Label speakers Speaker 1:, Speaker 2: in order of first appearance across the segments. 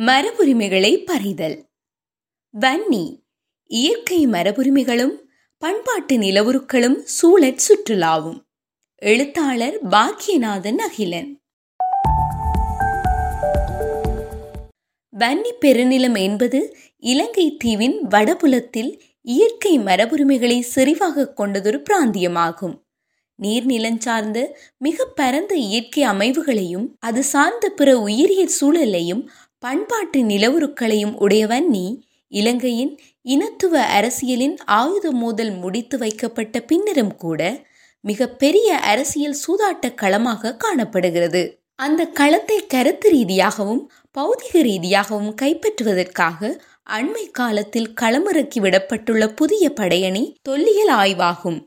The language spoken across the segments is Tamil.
Speaker 1: மரபுரிமைகளை பறிதல். வன்னி இயற்கை மரபுரிமைகளும் பண்பாட்டு நிலவுருக்களும் சூழற் சுற்றுலாவும். எழுத்தாளர் பாக்கியநாதன் அகிலன். வன்னி பெருநிலம் என்பது இலங்கை தீவின் வடபுலத்தில் இயற்கை மரபுரிமைகளை செறிவாக கொண்டதொரு பிராந்தியமாகும். நீர்நிலஞ்சார்ந்த மிக பரந்த இயற்கை அமைவுகளையும் அது சார்ந்த பிற உயிரியல் சூழலையும் பண்பாட்டு நிலவுருக்களையும் உடையவன் நீ. இலங்கையின் இனத்துவ அரசியலின் ஆயுத மோதல் முடித்து வைக்கப்பட்ட பின்னரும் கூட மிக பெரிய அரசியல் சூதாட்ட களமாக காணப்படுகிறது. அந்த களத்தை கருத்து ரீதியாகவும் பௌதிக ரீதியாகவும் கைப்பற்றுவதற்காக அண்மை காலத்தில் களமிறக்கி விடப்பட்டுள்ள புதிய படையணி தொல்லியல் ஆய்வாகும்.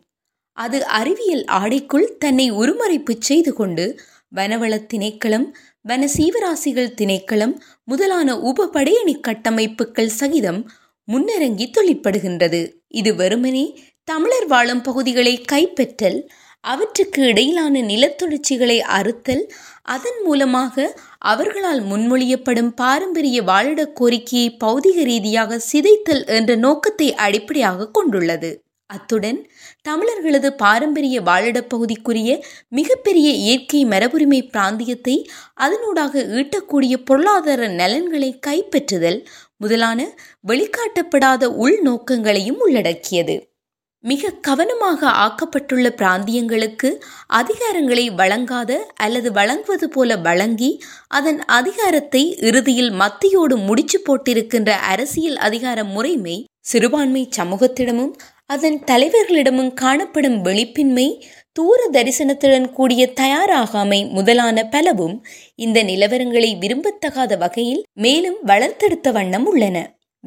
Speaker 1: அது அறிவியல் ஆடைக்குள் தன்னை உருமறைப்பு செய்து கொண்டு வனவள திணைக்களம் வன சீவராசிகள் திணைக்களம் முதலான உப படையணி கட்டமைப்புகள் சகிதம் முன்னரங்கி தொழிற்படுகின்றது. இது வெறுமனே தமிழர் வாழும் பகுதிகளை கைப்பற்றல் அவற்றுக்கு இடையிலான நிலத்தொழிற்சிகளை அறுத்தல் அதன் மூலமாக அவர்களால் முன்மொழியப்படும் பாரம்பரிய வாழிட கோரிக்கையை பௌதிக ரீதியாக சிதைத்தல் என்ற நோக்கத்தை அடிப்படையாக கொண்டுள்ளது. அத்துடன் தமிழர்களது பாரம்பரிய வாழிடப் பகுதிக்குரிய மிகப்பெரிய இயற்கை மரபுரிமை பிராந்தியத்தை அதனூடாக ஈட்டக்கூடிய பொருளாதார நலன்களை கைப்பற்றுதல் முதலான வெளிக்காட்டப்படாத உள்நோக்கங்களையும் உள்ளடக்கியது. மிக கவனமாக ஆக்கப்பட்டுள்ள பிராந்தியங்களுக்கு அதிகாரங்களை வழங்காத அல்லது வழங்குவது போல வழங்கி அதன் அதிகாரத்தை இறுதியில் மத்தியோடு முடிச்சு போட்டிருக்கின்ற அரசியல் அதிகார முறைமை சிறுபான்மை சமூகத்திடமும் அதன் தலைவர்களிடமும் காணப்படும் வெளிப்பின்மை தூர தரிசனத்துடன் கூடிய தயாராகாமை முதலான பலவும் இந்த நிலவரங்களை விரும்பத்தகாத வகையில் மேலும் வளர்த்தெடுத்த வண்ணம் உள்ளன.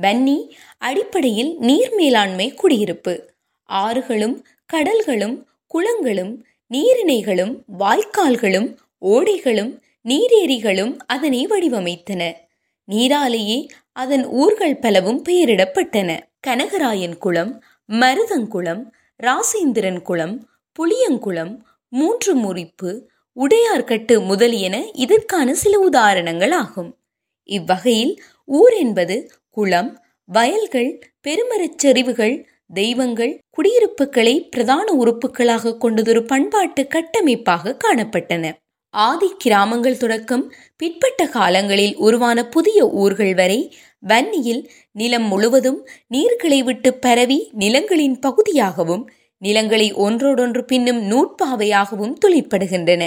Speaker 1: வன்னி அடிப்படையில் நீர் மேலாண்மை குடியிருப்பு. ஆறுகளும் கடல்களும் குளங்களும் நீரிணைகளும் வாய்க்கால்களும் ஓடைகளும் நீரேரிகளும் அதனை வடிவமைத்தன. நீராலேயே அதன் ஊர்கள் பலவும் பெயரிடப்பட்டன. கனகராயன் குளம் மருதங்குளம் ராசேந்திரன் குளம் புளியங்குளம் மூன்று முறிப்பு உடையார்கட்டு முதலியன இதற்கான சில உதாரணங்கள் ஆகும். இவ்வகையில் ஊர் என்பது குளம் வயல்கள் பெருமரச் செறிவுகள் தெய்வங்கள் குடியிருப்புகளை பிரதான உறுப்புகளாக கொண்டதொரு பண்பாட்டு கட்டமைப்பாக காணப்பட்டன. ஆதி கிராமங்கள் தொடக்கம் பிற்பட்ட காலங்களில் உருவான புதிய ஊர்கள் வரை வன்னியில் நிலம் முழுவதும் நீர்களை விட்டு பரவி நிலங்களின் பகுதியாகவும் நிலங்களை ஒன்றோடொன்று பின்னும் நூற்பாவையாகவும் துளிப்படுகின்றன.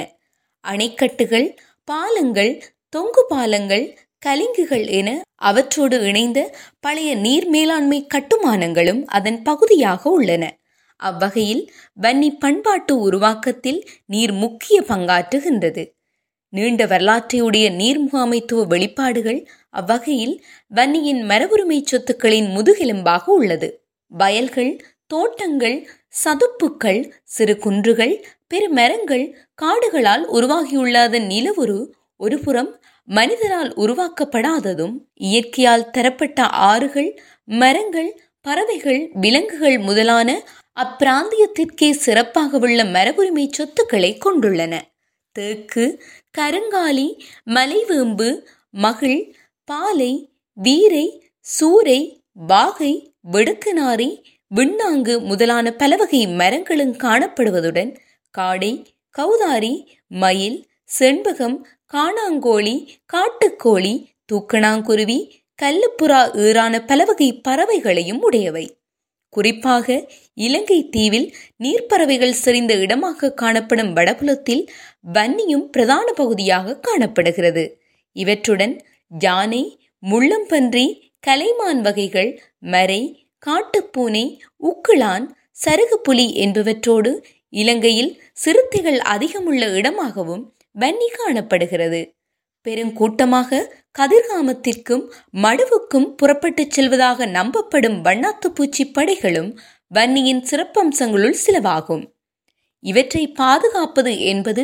Speaker 1: அணைக்கட்டுகள் பாலங்கள் தொங்கு பாலங்கள் கலிங்குகள் என அவற்றோடு இணைந்த பழைய நீர் மேலாண்மை கட்டுமானங்களும் அதன் பகுதியாக உள்ளன. அவ்வகையில் வன்னி பண்பாட்டு உருவாக்கத்தில் நீர் முக்கிய பங்காற்றுகின்றது. நீண்ட வரலாற்றையுடைய நீர்முகாமைத்துவ வெளிப்பாடுகள் அவ்வகையில் வன்னியின் மரபுரிமை சொத்துக்களின் முதுகெலும்பாக உள்ளது. வயல்கள் தோட்டங்கள் சதுப்புக்கள் சிறு குன்றுகள் பெருமரங்கள் காடுகளால் உருவாகியுள்ள அதன் நிலவுரு ஒருபுறம் மனிதரால் உருவாக்கப்படாததும் இயற்கையால் தரப்பட்ட ஆறுகள் மரங்கள் பறவைகள் விலங்குகள் முதலான அப்பிராந்தியத்திற்கே சிறப்பாக உள்ள மரபுரிமை சொத்துக்களை கொண்டுள்ளன. தேக்கு கருங்காலி மலைவேம்பு மகிழ் பாலை வீரை சூரை வாகை வெடுக்குநாரி விண்ணாங்கு முதலான பலவகை மரங்களும் காணப்படுவதுடன் காடை கௌதாரி மயில் செண்பகம் காணாங்கோழி காட்டுக்கோழி தூக்கணாங்குருவி கல்லுப்புறா ஈரான பலவகை பறவைகளையும் உடையவை. குறிப்பாக இலங்கை தீவில் நீர்ப்பறவைகள் செறிந்த இடமாக காணப்படும் வடபுலத்தில் வன்னியும் பிரதான பகுதியாக காணப்படுகிறது. இவற்றுடன் யானை முள்ளம்பன்றி கலைமான் வகைகள் மரை காட்டுப்பூனை சருகு சருகுப்புலி என்பவற்றோடு இலங்கையில் சிறுத்தைகள் அதிகமுள்ள இடமாகவும் வன்னி காணப்படுகிறது. பெருங்கூட்டமாக கதிர்காமத்திற்கும் மடுவுக்கும் புறப்பட்டுச் செல்வதாக நம்பப்படும் வண்ணாத்துப்பூச்சி படைகளும் வன்னியின் சிறப்பம்சங்களுள் சிலவாகும். இவற்றை பாதுகாப்பது என்பது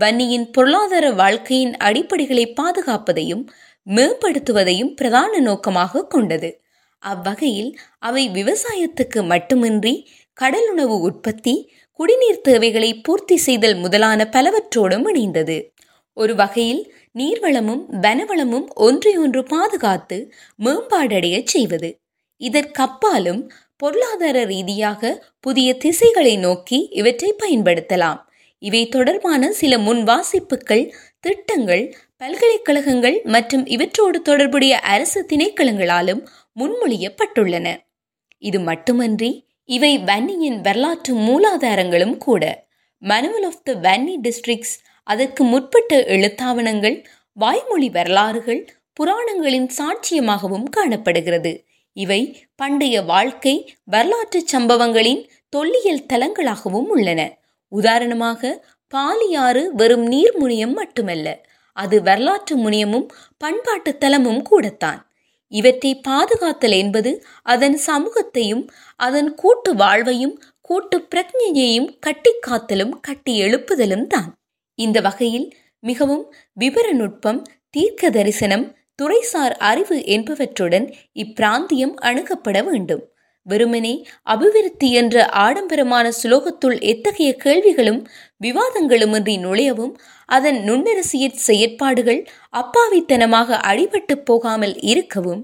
Speaker 1: வன்னியின் பொருளாதார வாழ்க்கையின் அடிப்படைகளை பாதுகாப்பதையும் மேம்படுத்துவதையும் பிரதான நோக்கமாக கொண்டது. அவ்வகையில் அவை விவசாயத்துக்கு மட்டுமின்றி கடலுணவு உற்பத்தி குடிநீர் தேவைகளை பூர்த்தி செய்தல் முதலான பலவற்றோடும் இணைந்தது. ஒரு வகையில் நீர்வளமும் வனவளமும் ஒன்றையொன்று பாதுகாத்து மேம்பாடடையச் செய்வது. இதற்கப்பாலும் பொருளாதார ரீதியாக புதிய திசைகளை நோக்கி இவற்றை பயன்படுத்தலாம். இவை தொடர்பான சில முன் வாசிப்புகள் திட்டங்கள் பல்கலைக்கழகங்கள் மற்றும் இவற்றோடு தொடர்புடைய அரசு திணைக்களங்களாலும் முன்மொழியப்பட்டுள்ளன. இது மட்டுமன்றி இவை வன்னியின் வரலாற்று மூலாதாரங்களும் கூட. Manual of the Vanni districts அதற்கு முற்பட்ட எழுத்தாவணங்கள் வாய்மொழி வரலாறுகள் புராணங்களின் சாட்சியமாகவும் காணப்படுகிறது. இவை பண்டைய வாழ்க்கை வரலாற்று சம்பவங்களின் தொல்லியல் தலங்களாகவும் உள்ளன. உதாரணமாக பாலியாறு வெறும் நீர் முனியம் மட்டுமல்ல அது வரலாற்று முனியமும் பண்பாட்டு தலமும் கூடத்தான். இவற்றை பாதுகாத்தல் என்பது அதன் சமூகத்தையும் அதன் கூட்டு வாழ்வையும் கூட்டு பிரஜையையும் கட்டி காத்தலும் கட்டி எழுப்புதலும் தான். இந்த வகையில் மிகவும் விபர நுட்பம் தீர்க்க தரிசனம் துறைசார் அறிவு என்பவற்றுடன் இப்பிராந்தியம் அணுகப்பட வேண்டும். வெறுமனே அபிவிருத்தி என்ற ஆடம்பரமான சுலோகத்துள் எத்தகைய கேள்விகளும் விவாதங்களுமின்றி நுழையவும் அதன் நுண்ணரசியற் செயற்பாடுகள் அப்பாவித்தனமாக அடிபட்டு போகாமல் இருக்கவும்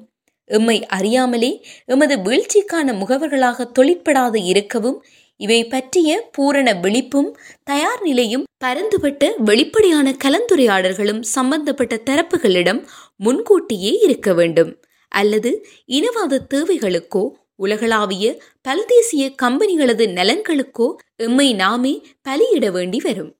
Speaker 1: எம்மை அறியாமலே எமது வீழ்ச்சிக்கான முகவர்களாக தொழிற்படாது இருக்கவும் இவை பற்றிய பூரண விழிப்பும் தயார் நிலையும் பரந்துபட்ட வெளிப்படையான கலந்துரையாடல்களும் சம்பந்தப்பட்ட தரப்புகளிடம் முன்கூட்டியே இருக்க வேண்டும். அல்லது இனவாத தேவைகளுக்கோ உலகளாவிய பல்தேசிய கம்பெனிகளது நலன்களுக்கோ எம்மை நாமே பலியிட வேண்டி வரும்.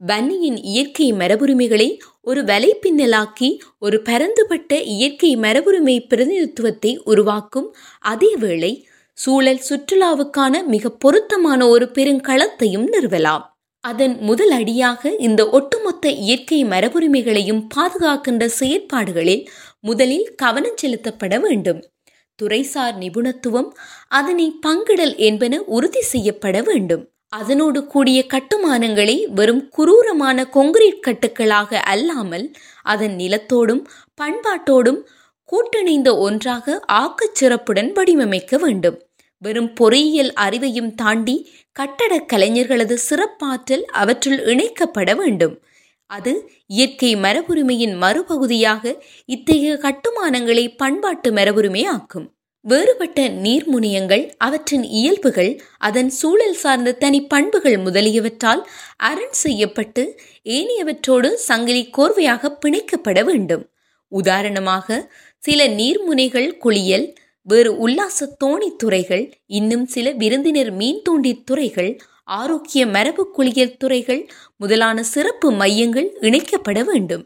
Speaker 1: வன்னியின் இயற்கை மரபுரிமைகளை ஒரு வலைப்பின்னலாக்கி ஒரு பரந்துபட்ட இயற்கை மரபுரிமை பிரதிநிதித்துவத்தை உருவாக்கும் அதேவேளை சூழல் சுற்றுலாவுக்கான மிக பொருத்தமான ஒரு பெருங்களத்தையும் நிறுவலாம். அதன் முதல் அடியாக இந்த ஒட்டுமொத்த இயற்கை மரபுரிமைகளையும் பாதுகாக்கின்ற செயற்பாடுகளில் முதலில் கவனம் செலுத்தப்பட வேண்டும். துறைசார் நிபுணத்துவம் அதனை பங்கிடல் என்பன உறுதி செய்யப்பட வேண்டும். அதனோடு கூடிய கட்டுமானங்களை வெறும் குரூரமான கொங்கிரீட் கட்டுக்களாக அல்லாமல் அதன் நிலத்தோடும் பண்பாட்டோடும் கூட்டணிந்த ஒன்றாக ஆக்கச் சிறப்புடன் வடிவமைக்க வேண்டும். வெறும் பொறியியல் அறிவையும் தாண்டி கட்டடக் கலைஞர்களது சிறப்பாற்றல் அவற்றுள் இணைக்கப்பட வேண்டும். அது இயற்கை மரபுரிமையின் மறுபகுதியாக இத்தகைய கட்டுமானங்களை பண்பாட்டு மரபுரிமை ஆக்கும். வேறுபட்ட நீர்முனியங்கள் அவற்றின் இயல்புகள் அதன் சூழல் சார்ந்த தனி பண்புகள் முதலியவற்றால் அரண் செய்யப்பட்டு ஏனையவற்றோடு சங்கிலி கோர்வையாக பிணைக்கப்பட வேண்டும். உதாரணமாக சில நீர்முனைகள் குளியல் வேறு உல்லாச தோணி துறைகள் இன்னும் சில விருந்தினர் மீன் தூண்டி துறைகள் ஆரோக்கிய மரபு குளியல் துறைகள் முதலான சிறப்பு மையங்கள் இணைக்கப்பட வேண்டும்.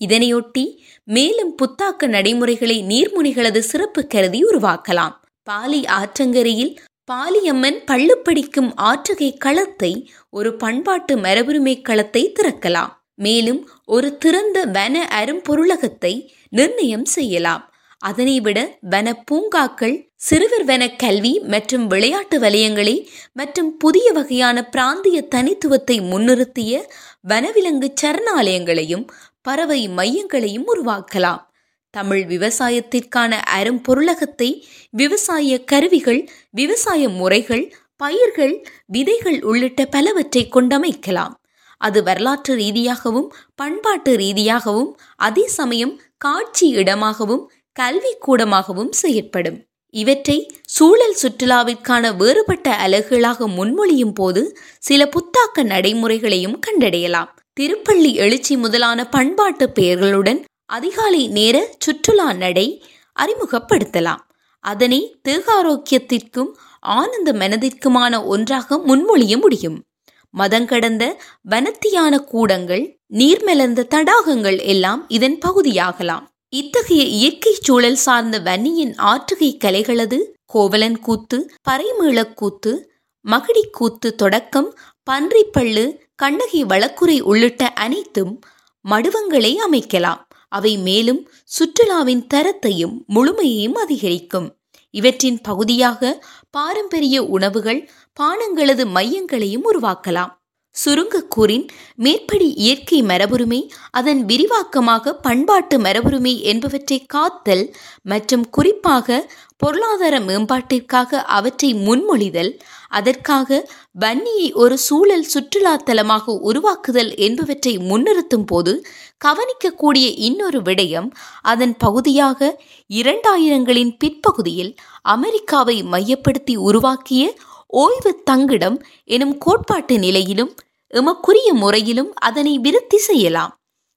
Speaker 1: இதனையொட்டி மேலும் புத்தாக்க நடைமுறைகளை நீர்முனைகளது சிறப்பு கருதி உருவாக்கலாம். பாலி ஆற்றங்கரையில் பாலியம்மன் பள்ளு படிக்கும் ஆற்றுகை களத்தை ஒரு பண்பாட்டு மரபுரிமை களத்தை திறக்கலாம். மேலும் ஒரு திறந்த வன அரும்பொருளகத்தை நிர்ணயம் செய்யலாம். அதனை விட வன பூங்காக்கள் சிறுவர் வன கல்வி மற்றும் விளையாட்டு வலயங்களை மற்றும் புதிய வகையான பிராந்திய தனித்துவத்தை முன்னிறுத்திய வனவிலங்கு சரணாலயங்களையும் பறவை மையங்களையும் உருவாக்கலாம். தமிழ் விவசாயத்திற்கான அரும்பொருளகத்தை விவசாய கருவிகள் விவசாய முறைகள் பயிர்கள் விதைகள் உள்ளிட்ட பலவற்றை கொண்டமைக்கலாம். அது வரலாற்று ரீதியாகவும் பண்பாட்டு ரீதியாகவும் அதே சமயம் காட்சி இடமாகவும் கல்வி கூடமாகவும் செயற்படும். இவற்றை சூழல் சுற்றுலாவிற்கான வேறுபட்ட அலகுகளாக முன்மொழியும் போது சில புத்தாக்க நடைமுறைகளையும் கண்டடையலாம். திருப்பள்ளி எழுச்சி முதலான பண்பாட்டு பெயர்களுடன் அதிகாலை நேர சுற்றுலா நடை அறிமுகப்படுத்தலாம். அதனை தேகாரோக்கியத்திற்கும் ஆனந்த மனதிற்குமான ஒன்றாக முன்மொழிய முடியும். மதங்கடந்த வனத்தியான கூடங்கள் நீர்மலர்ந்த தடாகங்கள் எல்லாம் இதன் பகுதியாகலாம். இத்தகைய இயற்கை சூழல் சார்ந்த வன்னியின் ஆற்றுகை கலைகளது கோவலன் கூத்து பறைமேளக்கூத்து மகிடி கூத்து தொடக்கம் பன்றிப்பள்ளு கண்ணகி வழக்குரை உள்ளிட்ட அனைத்தும் மடுவங்களை அமைக்கலாம். அவை மேலும் சுற்றுலாவின் தரத்தையும் முழுமையையும் அதிகரிக்கும். இவற்றின் பகுதியாக பாரம்பரிய உணவுகள் பானங்களது மையங்களையும் உருவாக்கலாம். சுருங்கக்கூறின் மேற்படி இயற்கை மரபுரிமை அதன் விரிவாக்கமாக பண்பாட்டு மரபுரிமை என்பவற்றை காத்தல் மற்றும் குறிப்பாக பொருளாதார மேம்பாட்டிற்காக அவற்றை முன்மொழிதல் அதற்காக வன்னியை ஒரு சூழல் சுற்றுலாத்தலமாக உருவாக்குதல் என்பவற்றை முன்னிறுத்தும் போது கவனிக்கக்கூடிய இன்னொரு விடயம் அதன் பகுதியாக இரண்டாயிரங்களின் பிற்பகுதியில் அமெரிக்காவை மையப்படுத்தி உருவாக்கிய ஓய்வு தங்கிடம் எனும் கோட்பாட்டு நிலையிலும் எமக்குரிய முறையிலும் அதனை விருத்தி செய்யலாம்.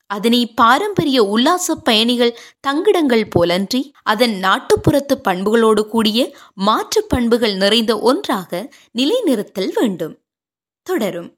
Speaker 1: அதனை பாரம்பரிய உல்லாச பயணிகள் தங்கிடங்கள் போலன்றி அதன் நாட்டுப்புறத்து பண்புகளோடு கூடிய மாற்று பண்புகள் நிறைந்த ஒன்றாக நிலைநிறுத்தல் வேண்டும். தொடரும்.